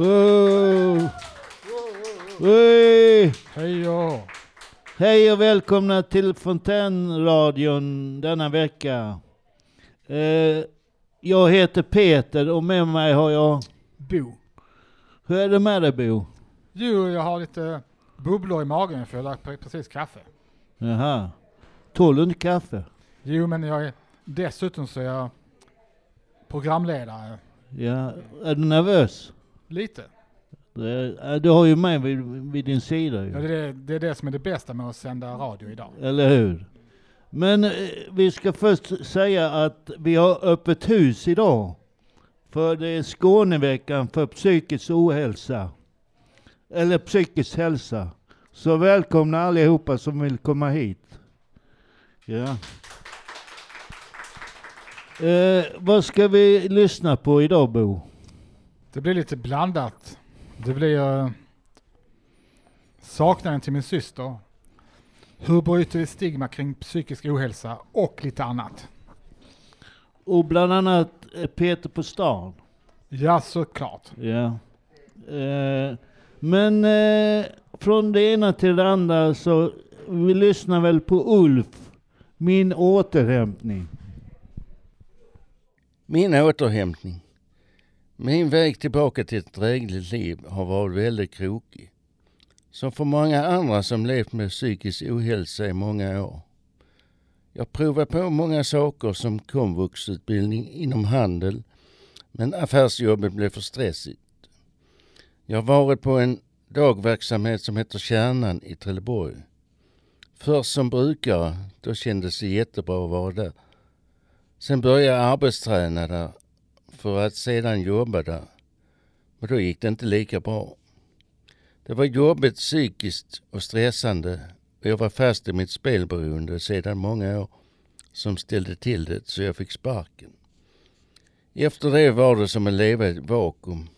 Wow. Hey. Hej Hej och välkomna till Fontänradion denna vecka. Eh, jag heter Peter och med mig har jag... Bo. Hur är det med dig Bo? Jo, jag har lite bubblor i magen för jag har precis kaffe. Jaha. Tål du inte kaffe? Jo, men jag är, dessutom så är jag programledare. Ja. Är du nervös? Lite. Det- eh, Du har ju mig vid, vid din sida ju. Ja, det, är, det är det som är det bästa med att sända radio idag. Eller hur? Men eh, vi ska först säga att vi har öppet hus idag. För det är Skåneveckan för psykisk ohälsa. Eller psykisk hälsa. Så välkomna allihopa som vill komma hit. Ja. Eh, vad ska vi lyssna på idag Bo? Det blir lite blandat. Det blir uh, Saknaden till min syster. Hur bryter vi stigma kring psykisk ohälsa och lite annat. Och bland annat eh, Peter på stan. Ja, såklart. Ja. Eh, men eh, från det ena till det andra så vi lyssnar väl på Ulf, min återhämtning. Min återhämtning. Min väg tillbaka till ett drägligt liv har varit väldigt krokig. Som för många andra som levt med psykisk ohälsa i många år. Jag provade på många saker som komvuxutbildning inom handel, men affärsjobbet blev för stressigt. Jag har varit på en dagverksamhet som heter Kärnan i Trelleborg. Först som brukare, då kändes det jättebra att vara där. Sen började jag arbetsträna där för att sedan jobba där. Men då gick det inte lika bra. Det var jobbigt psykiskt och stressande och jag var fast i mitt spelberoende sedan många år som ställde till det så jag fick sparken. Efter det var det som att leva i ett vakuum.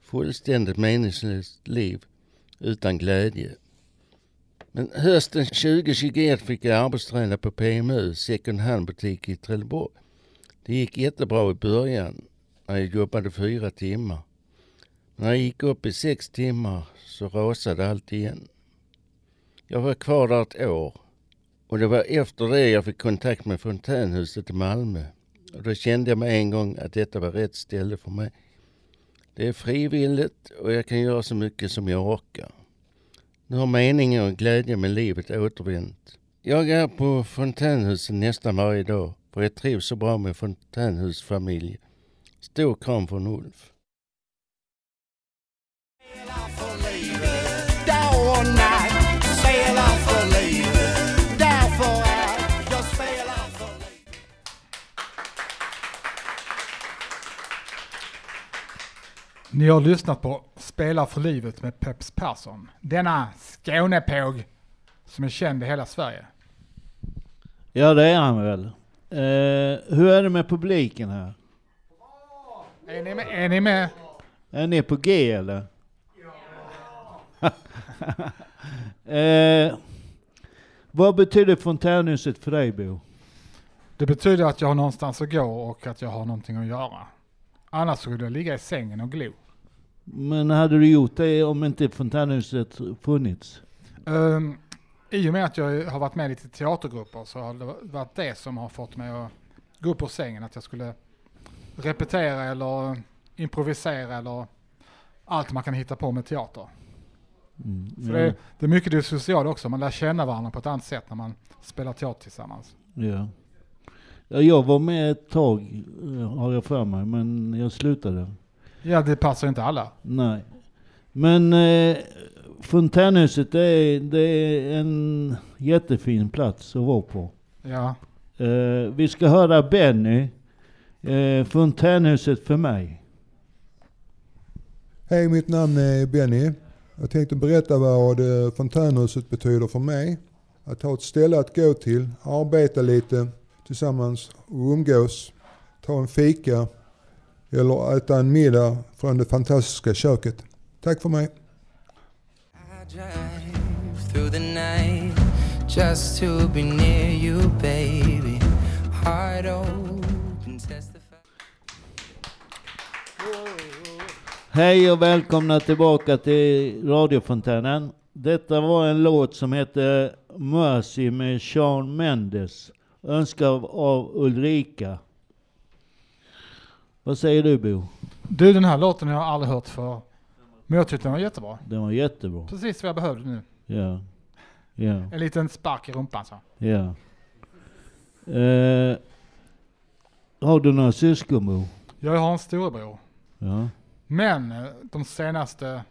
Fullständigt meningslöst liv utan glädje. Men hösten 2021 fick jag arbetsträna på PMU, second hand-butik i Trelleborg. Det gick jättebra i början jag jobbade fyra timmar. När jag gick upp i sex timmar så rasade allt igen. Jag var kvar där ett år och det var efter det jag fick kontakt med Fontänhuset i Malmö. Och då kände jag med en gång att detta var rätt ställe för mig. Det är frivilligt och jag kan göra så mycket som jag orkar. Nu har meningen och glädjen med livet återvänt. Jag är på Fontänhuset nästan varje dag för jag trivs så bra med Fontänhusfamiljen. Stor kram från Ulf. Ni har lyssnat på Spela för livet med Peps Persson. Denna Skånepåg som är känd i hela Sverige. Ja det är han väl. Eh, hur är det med publiken här? Är ni med? Är ni med? Är ni på G eller? eh, vad betyder fontänhuset för dig Bo? Det betyder att jag har någonstans att gå och att jag har någonting att göra. Annars skulle jag ligga i sängen och glo. Men hade du gjort det om inte fontänhuset funnits? Um, I och med att jag har varit med i lite teatergrupper så har det varit det som har fått mig att gå upp ur sängen. Att jag skulle repetera eller improvisera eller allt man kan hitta på med teater. Mm, ja, det, det är mycket det sociala också. Man lär känna varandra på ett annat sätt när man spelar teater tillsammans. ja. ja, jag var med ett tag har jag för mig, men jag slutade. Ja, det passar inte alla. Nej. Men eh, fontänhuset det är, det är en jättefin plats att vara på. Ja, Eh, vi ska höra Benny, eh, fontänhuset för mig. Hej, mitt namn är Benny. Jag tänkte berätta vad eh, fontänhuset betyder för mig. Att ha ett ställe att gå till, arbeta lite tillsammans och umgås, ta en fika eller äta en middag från det fantastiska köket. Tack för mig. Just to be near you, baby. Heart open, Hej och välkomna tillbaka till radiofontänen. Detta var en låt som hette Mercy med Sean Mendes. Önskad av Ulrika. Vad säger du Bo? Du, den här låten har jag aldrig hört för. Men jag tyckte den var jättebra. Den var jättebra. Precis vad jag behövde nu. Ja. Ja. En liten spark i rumpan så. Ja. Eh, har du några syskon Bo? Jag har en storebror. Ja. Men eh, de senaste,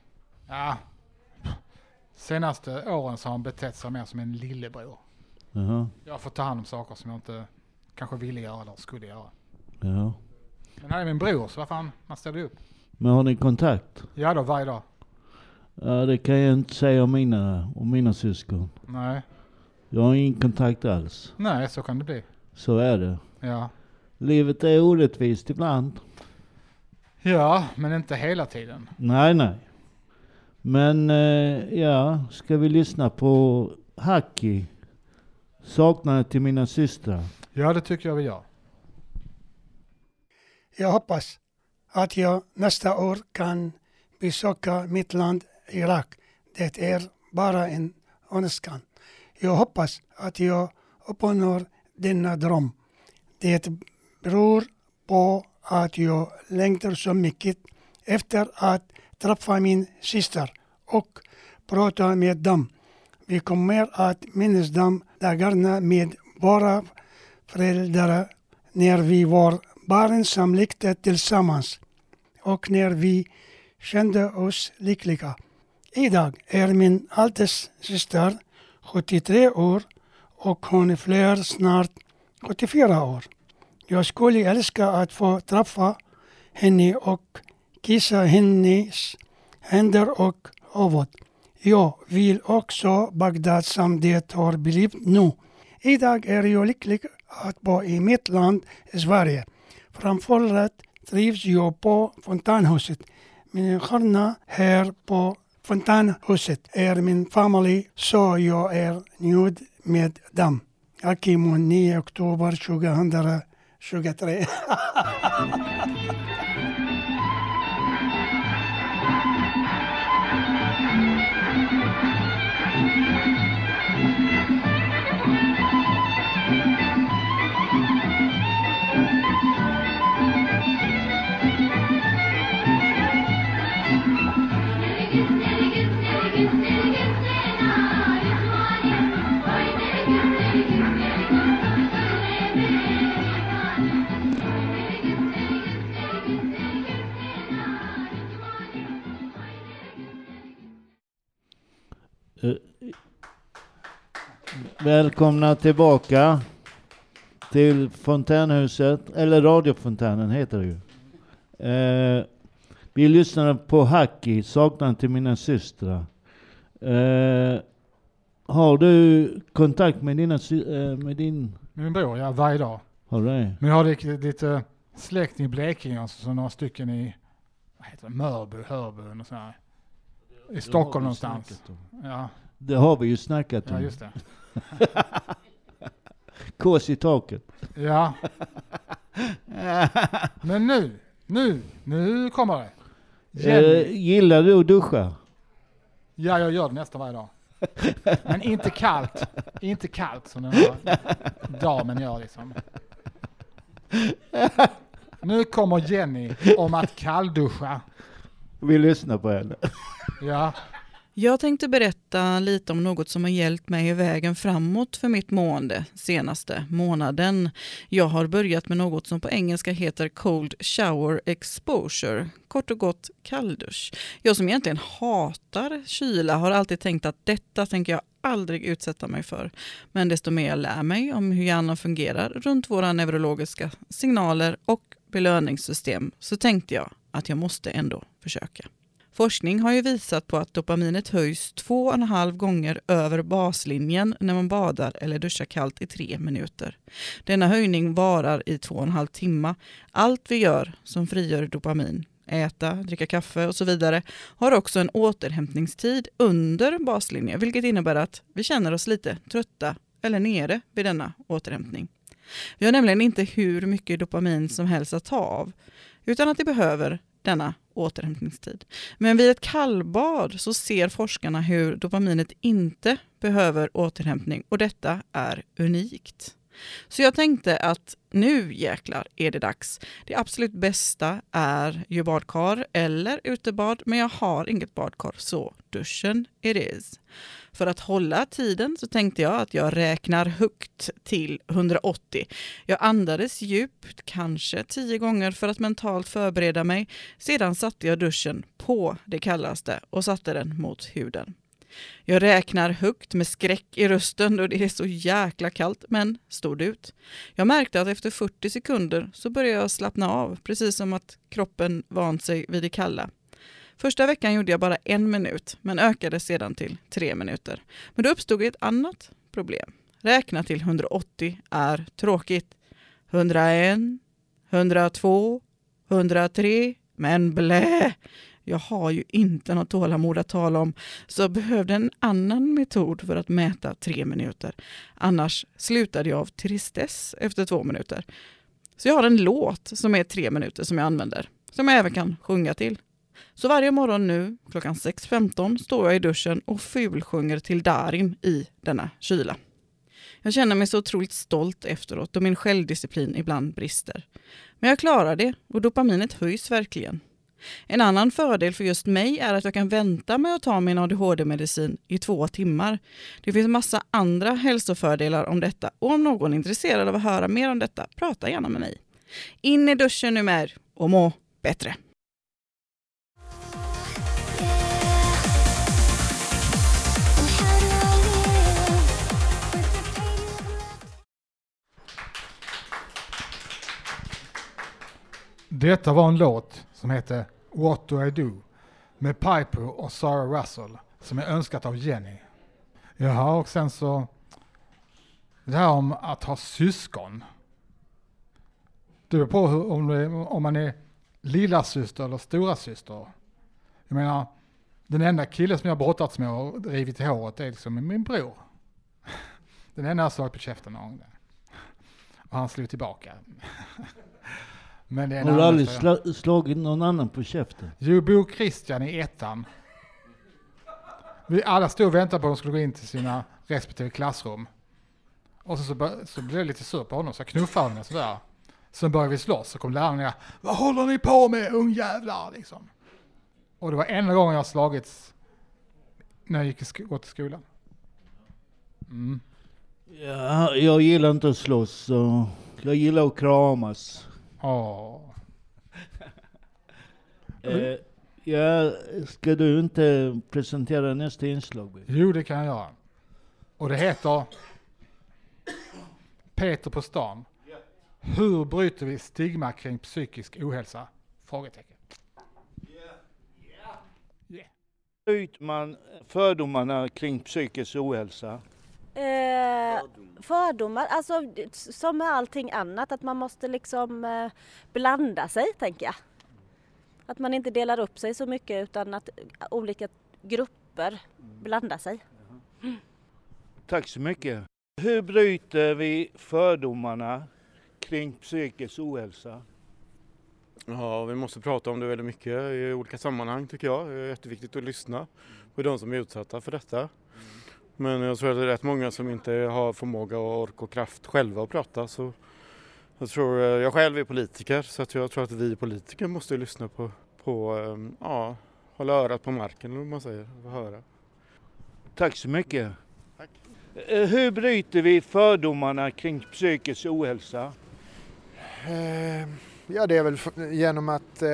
ja, senaste åren så har han betett sig mer som en lillebror. Jaha. Jag får ta hand om saker som jag inte kanske ville göra eller skulle göra. Ja. Men han är min bror så vad fan, man ställer upp. Men har ni kontakt? Ja då, varje dag. Ja, det kan jag inte säga om mina, om mina syskon. Nej, Jag har ingen kontakt alls. nej så kan det bli. Så är det. Ja. Livet är orättvist ibland. Ja, men inte hela tiden. Nej, nej. Men eh, ja, ska vi lyssna på Haki? Saknade till mina systrar. Ja, det tycker jag vi gör. Jag hoppas att jag nästa år kan besöka mitt land Irak. Det är bara en önskan. Jag hoppas att jag uppnår denna dröm. Det beror på att jag längtar så mycket efter att träffa min syster och prata med dem. Vi kommer att minnas de dagarna med våra föräldrar när vi var barn som lekte tillsammans och när vi kände oss lyckliga. Idag är min äldsta syster 73 år och hon fyller snart 74 år. Jag skulle älska att få träffa henne och kissa hennes händer och huvud. Jag vill också Bagdad som det har blivit nu. Idag är jag lycklig att bo i mitt land Sverige. Framförallt trivs jag på Fontanhuset. Min stjärna här på Fontanhuset är min familj så jag är nöjd med dem. Akimon 9 oktober 2000 23. Välkomna tillbaka till Fontänhuset, eller radiofontänen heter det ju. Eh, vi lyssnade på Haki, Saknaden till mina systrar. Eh, har du kontakt med, dina, eh, med din... Min bror, ja varje dag. Har du det? Men jag har lite, lite släkt i Blekinge, alltså, så några stycken i vad heter det, Mörby, Hörby och sådär. I Stockholm någonstans. Ja, Det har vi ju snackat om. ja, just det. Kors i taket. Ja. Men nu, nu, nu kommer det. Jenny. Eh, gillar du att duscha? Ja, jag gör det nästan varje dag. Men inte kallt. Inte kallt som den här damen gör liksom. Nu kommer Jenny om att kallduscha. Vi lyssnar på henne. Ja, jag tänkte berätta lite om något som har hjälpt mig i vägen framåt för mitt mående senaste månaden. Jag har börjat med något som på engelska heter Cold Shower Exposure, kort och gott kalldusch. Jag som egentligen hatar kyla har alltid tänkt att detta tänker jag aldrig utsätta mig för. Men desto mer jag lär mig om hur hjärnan fungerar runt våra neurologiska signaler och belöningssystem så tänkte jag att jag måste ändå försöka. Forskning har ju visat på att dopaminet höjs två och en halv gånger över baslinjen när man badar eller duschar kallt i tre minuter. Denna höjning varar i två och en halv timme. Allt vi gör som frigör dopamin, äta, dricka kaffe och så vidare, har också en återhämtningstid under baslinjen, vilket innebär att vi känner oss lite trötta eller nere vid denna återhämtning. Vi har nämligen inte hur mycket dopamin som helst att ta av, utan att det behöver denna återhämtningstid. Men vid ett kallbad så ser forskarna hur dopaminet inte behöver återhämtning och detta är unikt. Så jag tänkte att nu jäklar är det dags. Det absolut bästa är ju badkar eller utebad, men jag har inget badkar, så duschen it is. För att hålla tiden så tänkte jag att jag räknar högt till 180. Jag andades djupt, kanske tio gånger för att mentalt förbereda mig. Sedan satte jag duschen på det kallaste och satte den mot huden. Jag räknar högt med skräck i rösten då det är så jäkla kallt, men stod ut. Jag märkte att efter 40 sekunder så började jag slappna av, precis som att kroppen vant sig vid det kalla. Första veckan gjorde jag bara en minut, men ökade sedan till tre minuter. Men då uppstod ett annat problem. Räkna till 180 är tråkigt. 101, 102, 103, men blä! Jag har ju inte något tålamod att tala om, så jag behövde en annan metod för att mäta tre minuter. Annars slutade jag av tristess efter två minuter. Så jag har en låt som är tre minuter som jag använder, som jag även kan sjunga till. Så varje morgon nu klockan 6.15 står jag i duschen och fulsjunger till Darin i denna kyla. Jag känner mig så otroligt stolt efteråt och min självdisciplin ibland brister. Men jag klarar det och dopaminet höjs verkligen. En annan fördel för just mig är att jag kan vänta med att ta min ADHD-medicin i två timmar. Det finns massa andra hälsofördelar om detta och om någon är intresserad av att höra mer om detta, prata gärna med mig. In i duschen nu med er och må bättre! Detta var en låt som heter What Do I Do med Piper och Sarah Russell som är önskat av Jenny. Jaha, och sen så det här om att ha syskon. Det beror på hur, om, det, om man är lilla syster eller stora syster. Jag menar, den enda killen som jag brottats med och rivit i håret är liksom min bror. Den enda jag slagit på käften någon gång. Och han slog tillbaka. Men det är en Har du annan aldrig sla, slagit någon annan på käften? Jo, Bo Christian i ettan. Vi alla stod och väntade på att de skulle gå in till sina respektive klassrum. Och så, så, så blev jag lite sur på honom, så jag knuffade honom sådär. Sen började vi slåss, så kom läraren ner. Vad håller ni på med ungjävlar? Liksom. Och det var enda gången jag slagits när jag gick gått till skolan. Mm. Ja, jag gillar inte att slåss, så jag gillar att kramas. Åh. Eh, ja, ska du inte presentera nästa inslag? Bill? Jo, det kan jag göra. Och det heter Peter på stan. Hur bryter vi stigma kring psykisk ohälsa? Frågetecken. Bryter man fördomarna kring psykisk ohälsa? Eh, fördomar, alltså som med allting annat att man måste liksom eh, blanda sig tänker jag. Att man inte delar upp sig så mycket utan att olika grupper blandar sig. Tack så mycket. Hur bryter vi fördomarna kring psykisk ohälsa? Ja, vi måste prata om det väldigt mycket i olika sammanhang tycker jag. Det är jätteviktigt att lyssna på de som är utsatta för detta. Men jag tror att det är rätt många som inte har förmåga och ork och kraft själva att prata. Så jag, tror, jag själv är politiker så att jag tror att vi politiker måste lyssna på, på ehm, ja, hålla örat på marken eller vad man säger, och höra. Tack så mycket. Tack. Eh, Hur bryter vi fördomarna kring psykisk ohälsa? Eh, Ja, det är väl genom att, eh,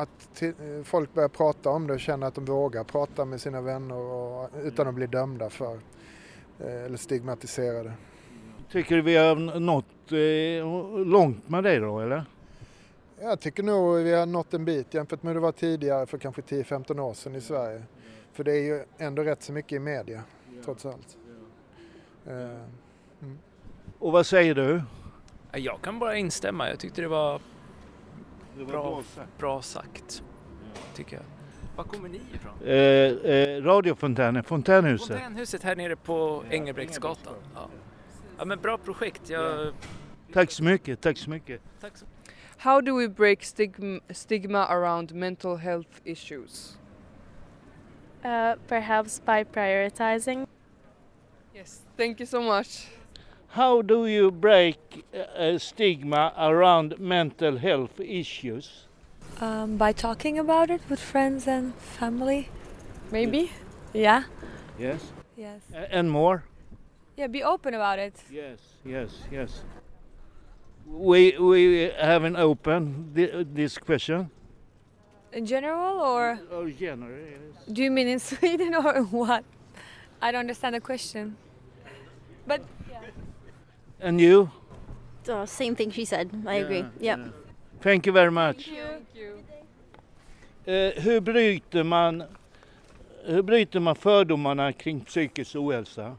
att folk börjar prata om det och känner att de vågar prata med sina vänner och, utan att bli dömda för eh, eller stigmatiserade. Tycker du vi har nått eh, långt med det då, eller? Jag tycker nog vi har nått en bit jämfört med hur det var tidigare för kanske 10-15 år sedan i Sverige. För det är ju ändå rätt så mycket i media, trots allt. Eh, Och vad säger du? Jag kan bara instämma. Jag tyckte det var Det var bra, bra sagt. Tycker jag. Var kommer ni ifrån? Eh, eh, radiofontänen, Fontänhuset. Fontänhuset här nere på Engelbrektsgatan. Ja. ja men bra projekt. Jag... Tack så mycket, tack så mycket. Tack så. How do we break stigma, stigma around mental health issues? Uh, perhaps by prioritizing. Yes, thank you so much. How do you break a stigma around mental health issues? Um, by talking about it with friends and family. Maybe. Yeah. Yes. Yes. And more? Yeah, be open about it. Yes, yes, yes. We we haven't opened this uh, question. In general or Oh, general. Yes. do you mean in Sweden or what? I don't understand the question. But And you? Oh, same thing she said. I agree. Yep. Thank you very much. Thank you. Eh, hur bryter man hur bryter man fördomarna kring psykisk ohälsa?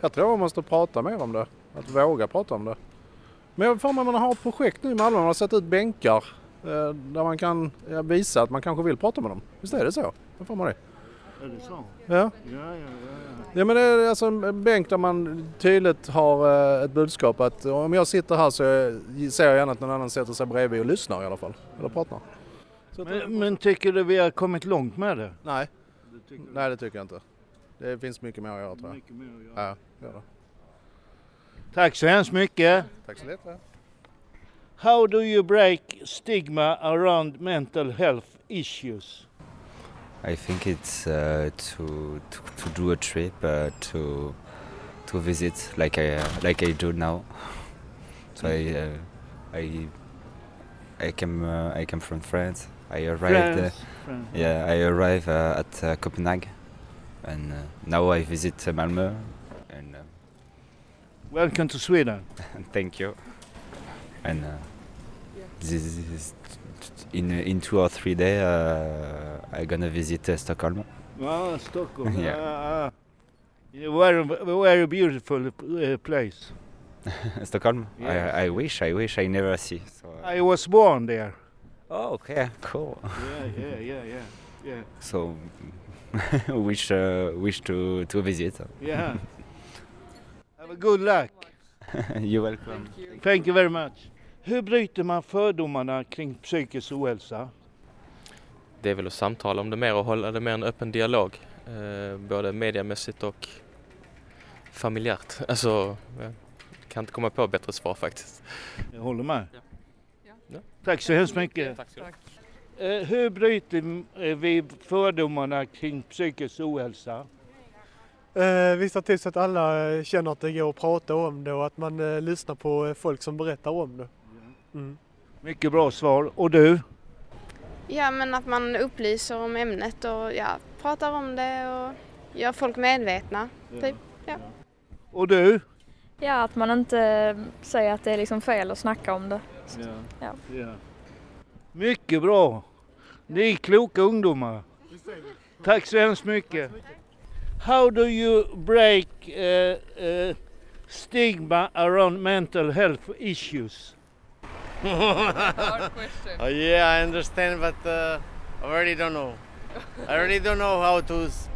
Jag tror man måste prata mer om det. Att våga prata om det. Men jag får man har ett projekt nu i Malmö. Man har satt ut bänkar eh, där man kan ja, visa att man kanske vill prata med dem. Visst är det så? Då får man det. Är det så? Ja. Ja, ja, ja. ja. Ja men det är alltså en bänk där man tydligt har eh, ett budskap att om jag sitter här så eh, ser jag gärna att någon annan sätter sig bredvid och lyssnar i alla fall. Eller pratar. Men, men tycker du vi har kommit långt med det? Nej. Nej det tycker jag inte. Det finns mycket mer att göra tror jag. Mycket mer att göra. Ja, gör det. Tack så hemskt mycket. Tack så lite. How do you break stigma around mental health issues? I think it's uh, to, to to do a trip uh, to to visit like I uh, like I do now. So I uh, I I came uh, I came from France. I arrived. France, France. Yeah, I arrived uh, at uh, Copenhagen, and uh, now I visit uh, Malmö. And uh, Welcome to Sweden. thank you. And uh, this is in in two or three days. Uh, I'm gonna visit uh, Stockholm. Ah, Stockholm. Yeah. Ah, ah. Very, very beautiful uh, place. Stockholm. Yes. I, I wish. I wish I never see. So, uh, I was born there. oh, okay, cool. Yeah, yeah, yeah, yeah, yeah. So, wish uh, wish to to visit. Yeah. Have a good luck. You're welcome. Thank you very much. Hur bryter man fördomarna kring psykisk ohälsa? Det är väl att samtala om det mer och hålla det mer en öppen dialog. Eh, både mediamässigt och familjärt. Alltså, jag kan inte komma på bättre svar faktiskt. Jag håller med. Ja. Tack så hemskt mycket. Tack. Eh, hur bryter eh, vi fördomarna kring psykisk ohälsa? Eh, vi ser till så att alla känner att det går att prata om det och att man eh, lyssnar på folk som berättar om det. Mm. Mycket bra svar. Och du? Ja, men att man upplyser om ämnet och ja, pratar om det och gör folk medvetna. Typ. Ja. Och du? Ja, att man inte säger att det är liksom fel att snacka om det. Ja. Ja. Mycket bra. Ni är kloka ungdomar. Tack så hemskt mycket. How do you break uh, uh, stigma around mental health issues? Oh, yeah, I understand, but uh, I really don't know. I really don't know how to s-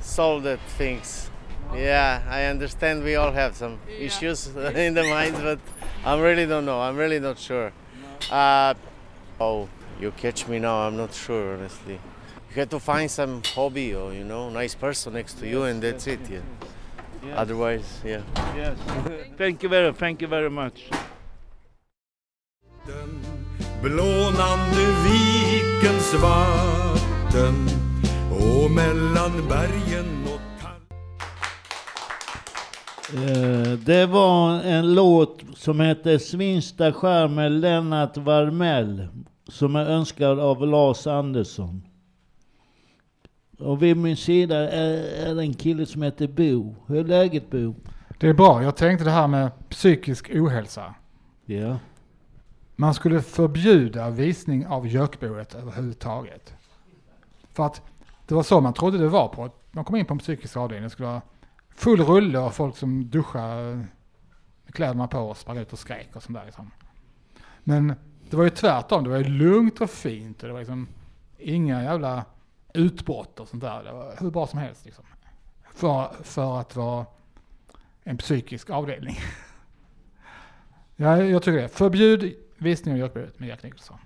solve that things. Yeah, I understand we all have some issues in the minds, but I really don't know. I'm really not sure. Uh, oh, you catch me now. I'm not sure, honestly. You have to find some hobby or you know, nice person next to you, and that's it. Yeah. Yes. Otherwise, yeah. Yes. thank you very, thank you very much. Blånande vikens vatten och mellan bergen och Eh, Det var en låt som heter Svinsta skär med Lennart Varmell som är önskad av Lars Andersson. Och vid min sida är, är en kille som heter Bo. Hur är läget Bo? Det är bra. Jag tänkte det här med psykisk ohälsa. Ja. Man skulle förbjuda visning av gökboet överhuvudtaget. För att det var så man trodde det var på. Man kom in på en psykisk avdelning. Det skulle vara full rulle och folk som duschade eh, med kläderna på och sprang ut och skrek och sånt där. Liksom. Men det var ju tvärtom. Det var ju lugnt och fint. Och det var liksom inga jävla utbrott och sånt där. Det var hur bra som helst. Liksom. För, för att vara en psykisk avdelning. Ja, jag tycker det. Förbjud Visning av Gökberget med Jack Nicholson.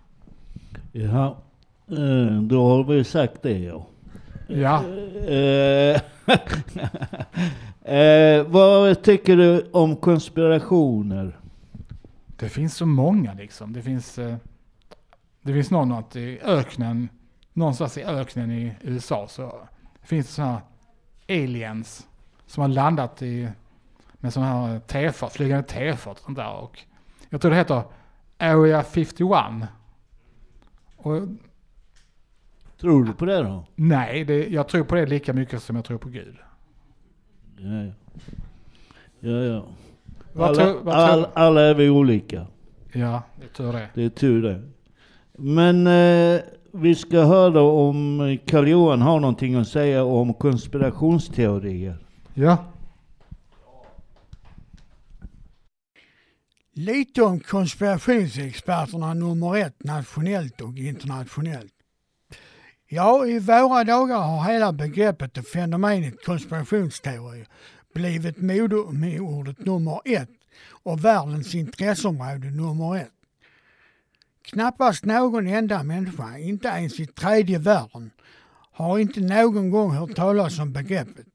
Eh, då har vi sagt det ja. Ja. Eh, eh, vad tycker du om konspirationer? Det finns så många liksom. Det finns, eh, det finns någon att i öknen, någonstans i öknen i USA så finns det sådana här aliens som har landat i, med sådana här tefat, flygande tefat och sånt där. Och jag tror det heter Area 51. Och Tror du på det då? nej, det, jag tror på det lika mycket som jag tror på Gud. Ja, ja. ja, ja. Alla, tror- vad all, tror- alla är vi olika. Ja, det är tur det. Det är tur det. Men eh, vi ska höra om Karl Johan har någonting att säga om konspirationsteorier. Ja. Lite om konspirationsexperterna nummer ett nationellt och internationellt. Ja, i våra dagar har hela begreppet och fenomenet konspirationsteori blivit modeordet nummer ett och världens intresseområde nummer ett. Knappast någon enda människa, inte ens i tredje världen, har inte någon gång hört talas om begreppet.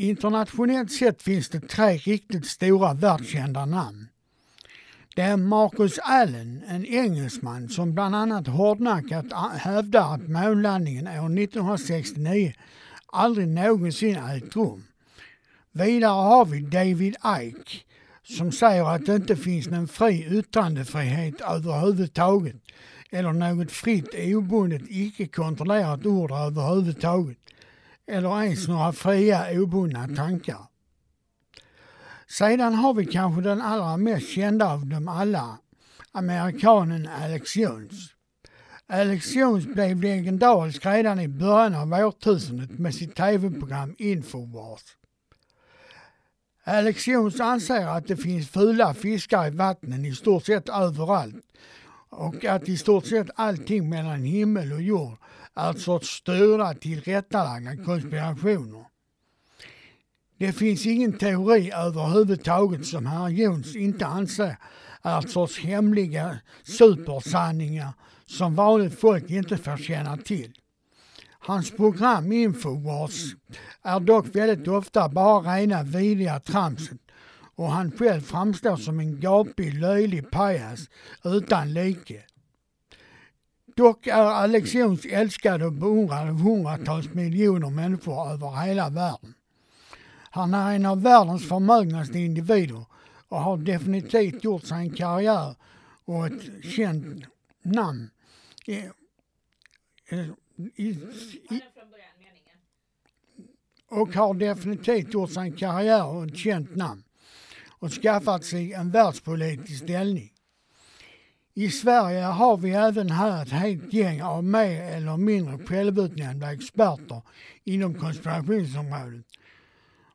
Internationellt sett finns det tre riktigt stora världskända namn. Det är Marcus Allen, en engelsman som bland annat hårdnackat hävdar att månlandningen år 1969 aldrig någonsin ägt rum. Vidare har vi David Icke som säger att det inte finns någon fri yttrandefrihet överhuvudtaget eller något fritt obundet icke kontrollerat ord överhuvudtaget eller ens några fria obundna tankar. Sedan har vi kanske den allra mest kända av dem alla, amerikanen Alex Jones. Alex Jones blev legendarisk redan i början av årtusendet med sitt tv-program Infowars. Alex Jones anser att det finns fula fiskar i vattnen i stort sett överallt och att i stort sett allting mellan himmel och jord Alltså är sorts styrda tillrättalagda konspirationer. Det finns ingen teori överhuvudtaget som herr Jones inte anser är ett sorts hemliga supersanningar som vanligt folk inte får känna till. Hans program Infowars är dock väldigt ofta bara rena vidriga tramset och han själv framstår som en gapig, löjlig pajas utan like. Dock är Alex Jones älskad och beundrad av hundratals miljoner människor över hela världen. Han är en av världens förmögnaste individer och har definitivt gjort sig en karriär och ett känt namn. I, i, i, och har definitivt gjort sig en karriär och ett känt namn och skaffat sig en världspolitisk ställning. I Sverige har vi även här ett helt gäng av mer eller mindre självutnämnda experter inom konspirationsområdet.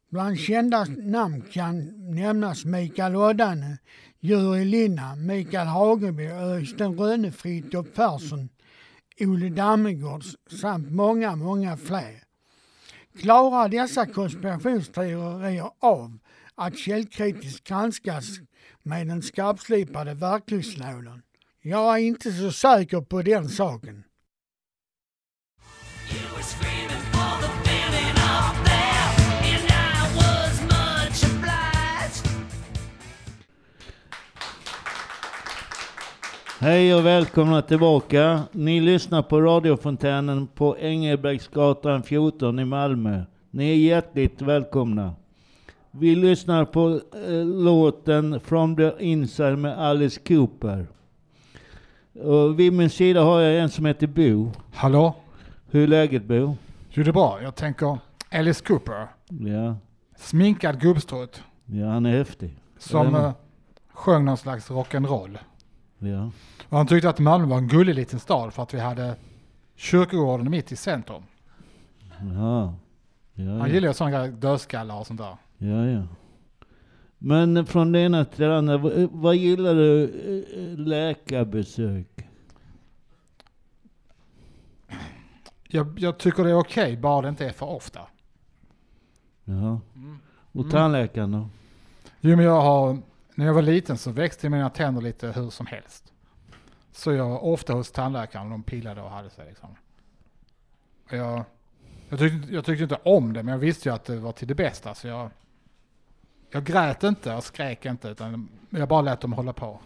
Bland kända namn kan nämnas Mikael Oddane, Juri Linna, Mikael Hageby, Öystein Rönne, Fritiof Persson, Ole Dammegård samt många, många fler. Klarar dessa konspirationsteorier av att källkritiskt granskas med den skarpslipade verktygslådan? Jag är inte så säker på den saken. Hej och välkomna tillbaka. Ni lyssnar på radiofontänen på Engelbrektsgatan 14 i Malmö. Ni är hjärtligt välkomna. Vi lyssnar på eh, låten From the Inside med Alice Cooper. Och vid min sida har jag en som heter Bo. Hallå? Hur är läget Bo? Jo, det är bra. Jag tänker Alice Cooper. Ja, Sminkad gubbstrutt. ja han är häftig. Som Eller- eh, sjöng någon slags rock'n'roll. Ja. Och han tyckte att Malmö var en gullig liten stad för att vi hade kyrkogården mitt i centrum. Jaha. Ja, Han ja. gillar ju sådana grejer, dödskallar och sånt där. Ja, ja. Men från det ena till det andra, vad, gillar du eh, läkarbesök? Jag, jag tycker det är okej, bara det inte är för ofta. Jaha. Och Mm. tandläkaren då? Jo men jag har när jag var liten så växte mina tänder lite hur som helst. Så jag var ofta hos tandläkaren och de pillade och hade sig liksom. Jag, jag, tyckte, jag tyckte inte om det men jag visste ju att det var till det bästa så jag, jag grät inte och skrek inte utan jag bara lät dem hålla på.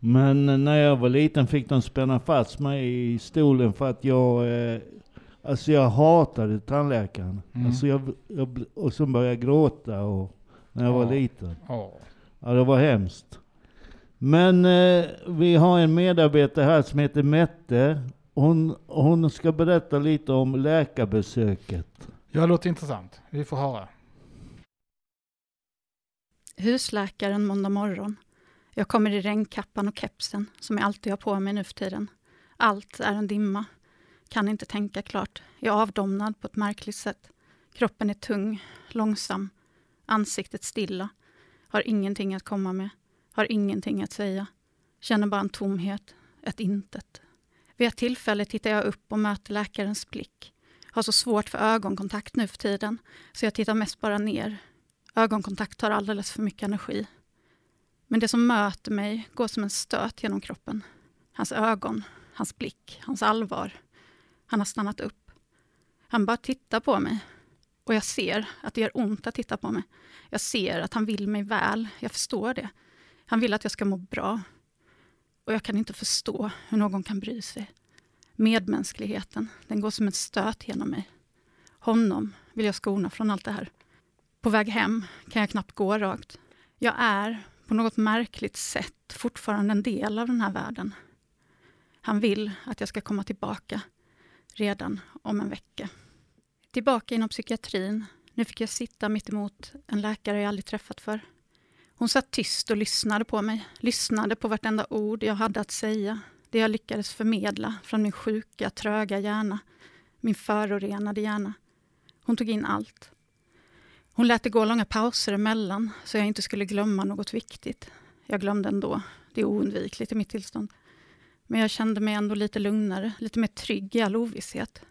Men när jag var liten fick de spänna fast mig i stolen för att jag, eh, alltså jag hatade tandläkaren. Mm. Alltså jag, jag, och så började jag gråta och, när jag var Ja. liten. Ja. Ja, det var hemskt. Men eh, vi har en medarbetare här som heter Mette. Hon, hon ska berätta lite om läkarbesöket. Ja, det låter intressant. Vi får höra. Husläkaren måndag morgon. Jag kommer i regnkappan och kepsen som jag alltid har på mig nu för tiden. Allt är en dimma. Kan inte tänka klart. Jag är avdomnad på ett märkligt sätt. Kroppen är tung, långsam. Ansiktet stilla. Har ingenting att komma med. Har ingenting att säga. Känner bara en tomhet, ett intet. Vid ett tillfälle tittar jag upp och möter läkarens blick. Har så svårt för ögonkontakt nu för tiden, så jag tittar mest bara ner. Ögonkontakt tar alldeles för mycket energi. Men det som möter mig går som en stöt genom kroppen. Hans ögon, hans blick, hans allvar. Han har stannat upp. Han bara tittar på mig. Och jag ser att det gör ont att titta på mig. Jag ser att han vill mig väl. Jag förstår det. Han vill att jag ska må bra. Och jag kan inte förstå hur någon kan bry sig. Medmänskligheten, den går som en stöt genom mig. Honom vill jag skona från allt det här. På väg hem kan jag knappt gå rakt. Jag är på något märkligt sätt fortfarande en del av den här världen. Han vill att jag ska komma tillbaka redan om en vecka. Tillbaka inom psykiatrin. Nu fick jag sitta mitt emot en läkare jag aldrig träffat för. Hon satt tyst och lyssnade på mig. Lyssnade på vartenda ord jag hade att säga. Det jag lyckades förmedla från min sjuka, tröga hjärna. Min förorenade hjärna. Hon tog in allt. Hon lät det gå långa pauser emellan så jag inte skulle glömma något viktigt. Jag glömde ändå. Det är oundvikligt i mitt tillstånd. Men jag kände mig ändå lite lugnare, lite mer trygg i all ovisshet.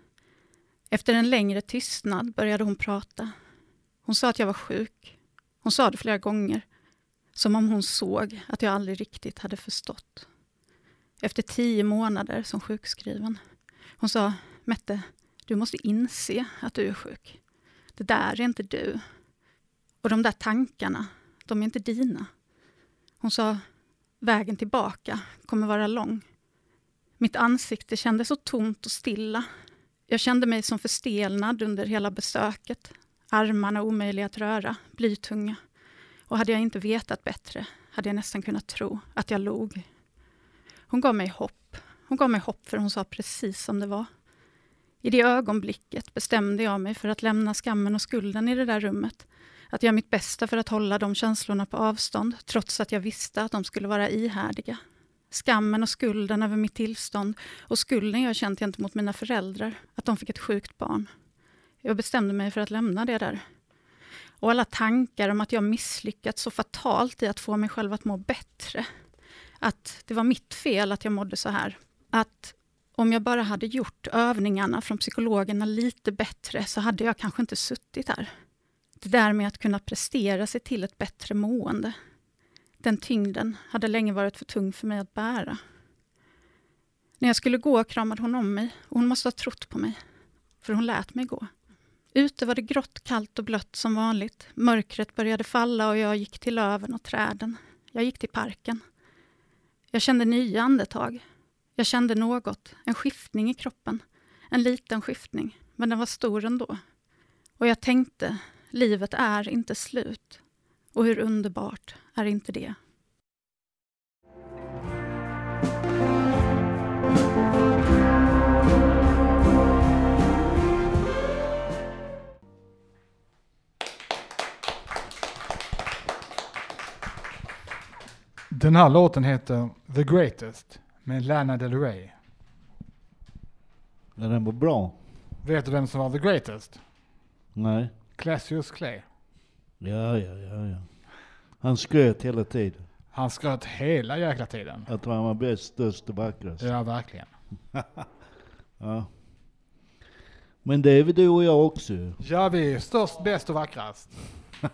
Efter en längre tystnad började hon prata. Hon sa att jag var sjuk. Hon sa det flera gånger. Som om hon såg att jag aldrig riktigt hade förstått. Efter tio månader som sjukskriven. Hon sa, Mette, du måste inse att du är sjuk. Det där är inte du. Och de där tankarna, de är inte dina. Hon sa, vägen tillbaka kommer vara lång. Mitt ansikte kändes så tomt och stilla. Jag kände mig som förstelnad under hela besöket. Armarna omöjliga att röra, blytunga. Och hade jag inte vetat bättre hade jag nästan kunnat tro att jag log. Hon gav mig hopp. Hon gav mig hopp för hon sa precis som det var. I det ögonblicket bestämde jag mig för att lämna skammen och skulden i det där rummet. Att göra mitt bästa för att hålla de känslorna på avstånd, trots att jag visste att de skulle vara ihärdiga. Skammen och skulden över mitt tillstånd och skulden jag känt gentemot mina föräldrar, att de fick ett sjukt barn. Jag bestämde mig för att lämna det där. Och alla tankar om att jag misslyckats så fatalt i att få mig själv att må bättre. Att det var mitt fel att jag mådde så här. Att om jag bara hade gjort övningarna från psykologerna lite bättre så hade jag kanske inte suttit här. Det där med att kunna prestera sig till ett bättre mående. Den tyngden hade länge varit för tung för mig att bära. När jag skulle gå kramade hon om mig och hon måste ha trott på mig. För hon lät mig gå. Ute var det grått, kallt och blött som vanligt. Mörkret började falla och jag gick till löven och träden. Jag gick till parken. Jag kände nya andetag. Jag kände något, en skiftning i kroppen. En liten skiftning, men den var stor ändå. Och jag tänkte, livet är inte slut. Och hur underbart är inte det? Den här låten heter The Greatest med Lana Del Rey. Ja, den var bra. Vet du vem som var The Greatest? Nej. Cassius Clay. Ja, ja, ja, ja. Han skröt hela tiden. Han skröt hela jäkla tiden. Att han var bäst, störst och vackrast. Ja, verkligen. ja. Men det är väl du och jag också. Ja, vi är störst, bäst och vackrast.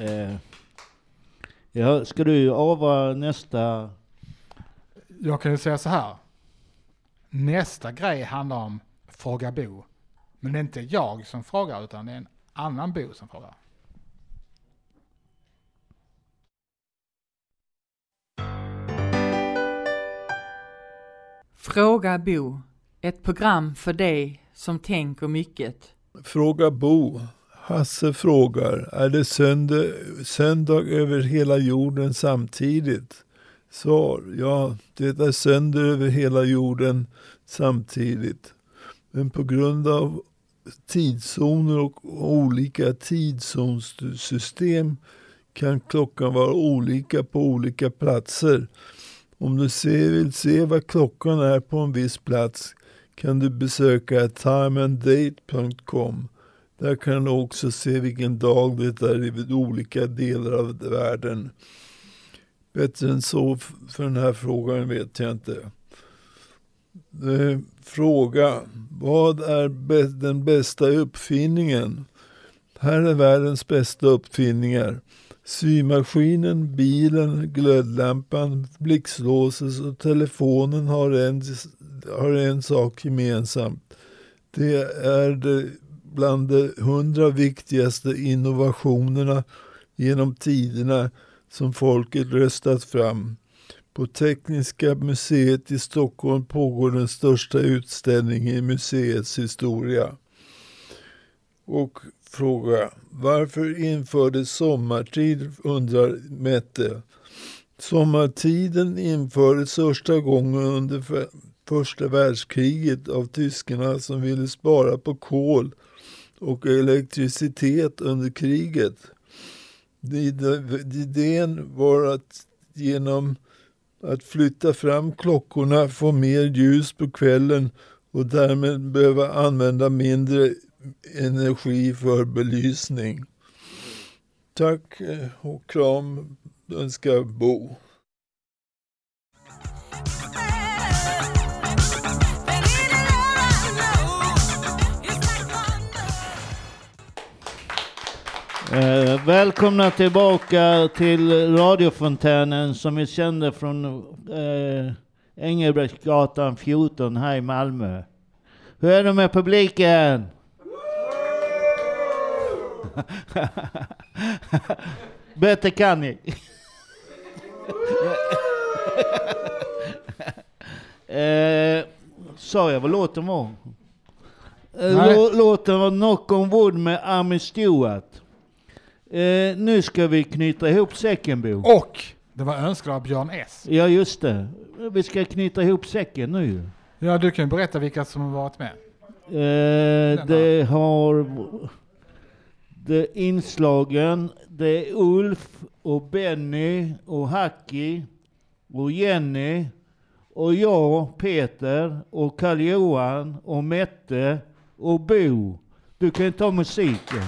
Eh, ja, ska du ava nästa? Jag kan ju säga så här. Nästa grej handlar om Fråga Bo. Men det är inte jag som frågar utan det är en annan Bo som frågar. Fråga Bo. Ett program för dig som tänker mycket. Fråga Bo. Hasse frågar, är det söndag, söndag över hela jorden samtidigt? Svar, ja, det är söndag över hela jorden samtidigt. Men på grund av tidszoner och olika tidszonssystem kan klockan vara olika på olika platser. Om du ser, vill se vad klockan är på en viss plats kan du besöka timeanddate.com. Där kan du också se vilken dag det är i olika delar av världen. Bättre än så för den här frågan vet jag inte. Eh, fråga. Vad är den bästa uppfinningen? Här är världens bästa uppfinningar. Symaskinen, bilen, glödlampan, blixtlåset och telefonen har en, har en sak gemensamt. Det är det bland de hundra viktigaste innovationerna genom tiderna som folket röstat fram. På Tekniska museet i Stockholm pågår den största utställningen i museets historia. Och fråga, varför infördes sommartid undrar Mette. Sommartiden infördes första gången under första världskriget av tyskarna som ville spara på kol och elektricitet under kriget. Idén var att genom att flytta fram klockorna få mer ljus på kvällen och därmed behöva använda mindre energi för belysning. Tack eh, och kram önskar Bo. Eh, välkomna tillbaka till radiofontänen som vi kände från eh, Engelbrektsgatan 14 här i Malmö. Hur är det med publiken? Bättre kan ni. eh, sa jag vad låten var? Eh, låten var Knock on Wood med Army Stewart. Eh, nu ska vi knyta ihop säcken Bo. Och det var önskad av Björn S. Ja just det. Vi ska knyta ihop säcken nu Ja du kan ju berätta vilka som har varit med. eh, Det har... Det inslagen, det är Ulf och Benny och Hacki och Jenny och jag, Peter och Karl-Johan och Mette och Bo. Du kan ta musiken.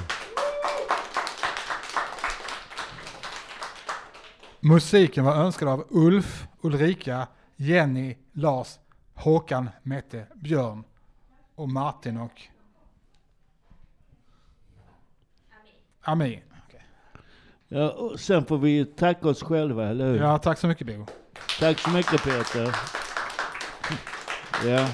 Musiken var önskad av Ulf, Ulrika, Jenny, Lars, Håkan, Mette, Björn och Martin och Ami. Ja, och sen får vi tacka oss själva, eller hur? Ja, tack så mycket Bo. Tack så mycket Peter. Ja.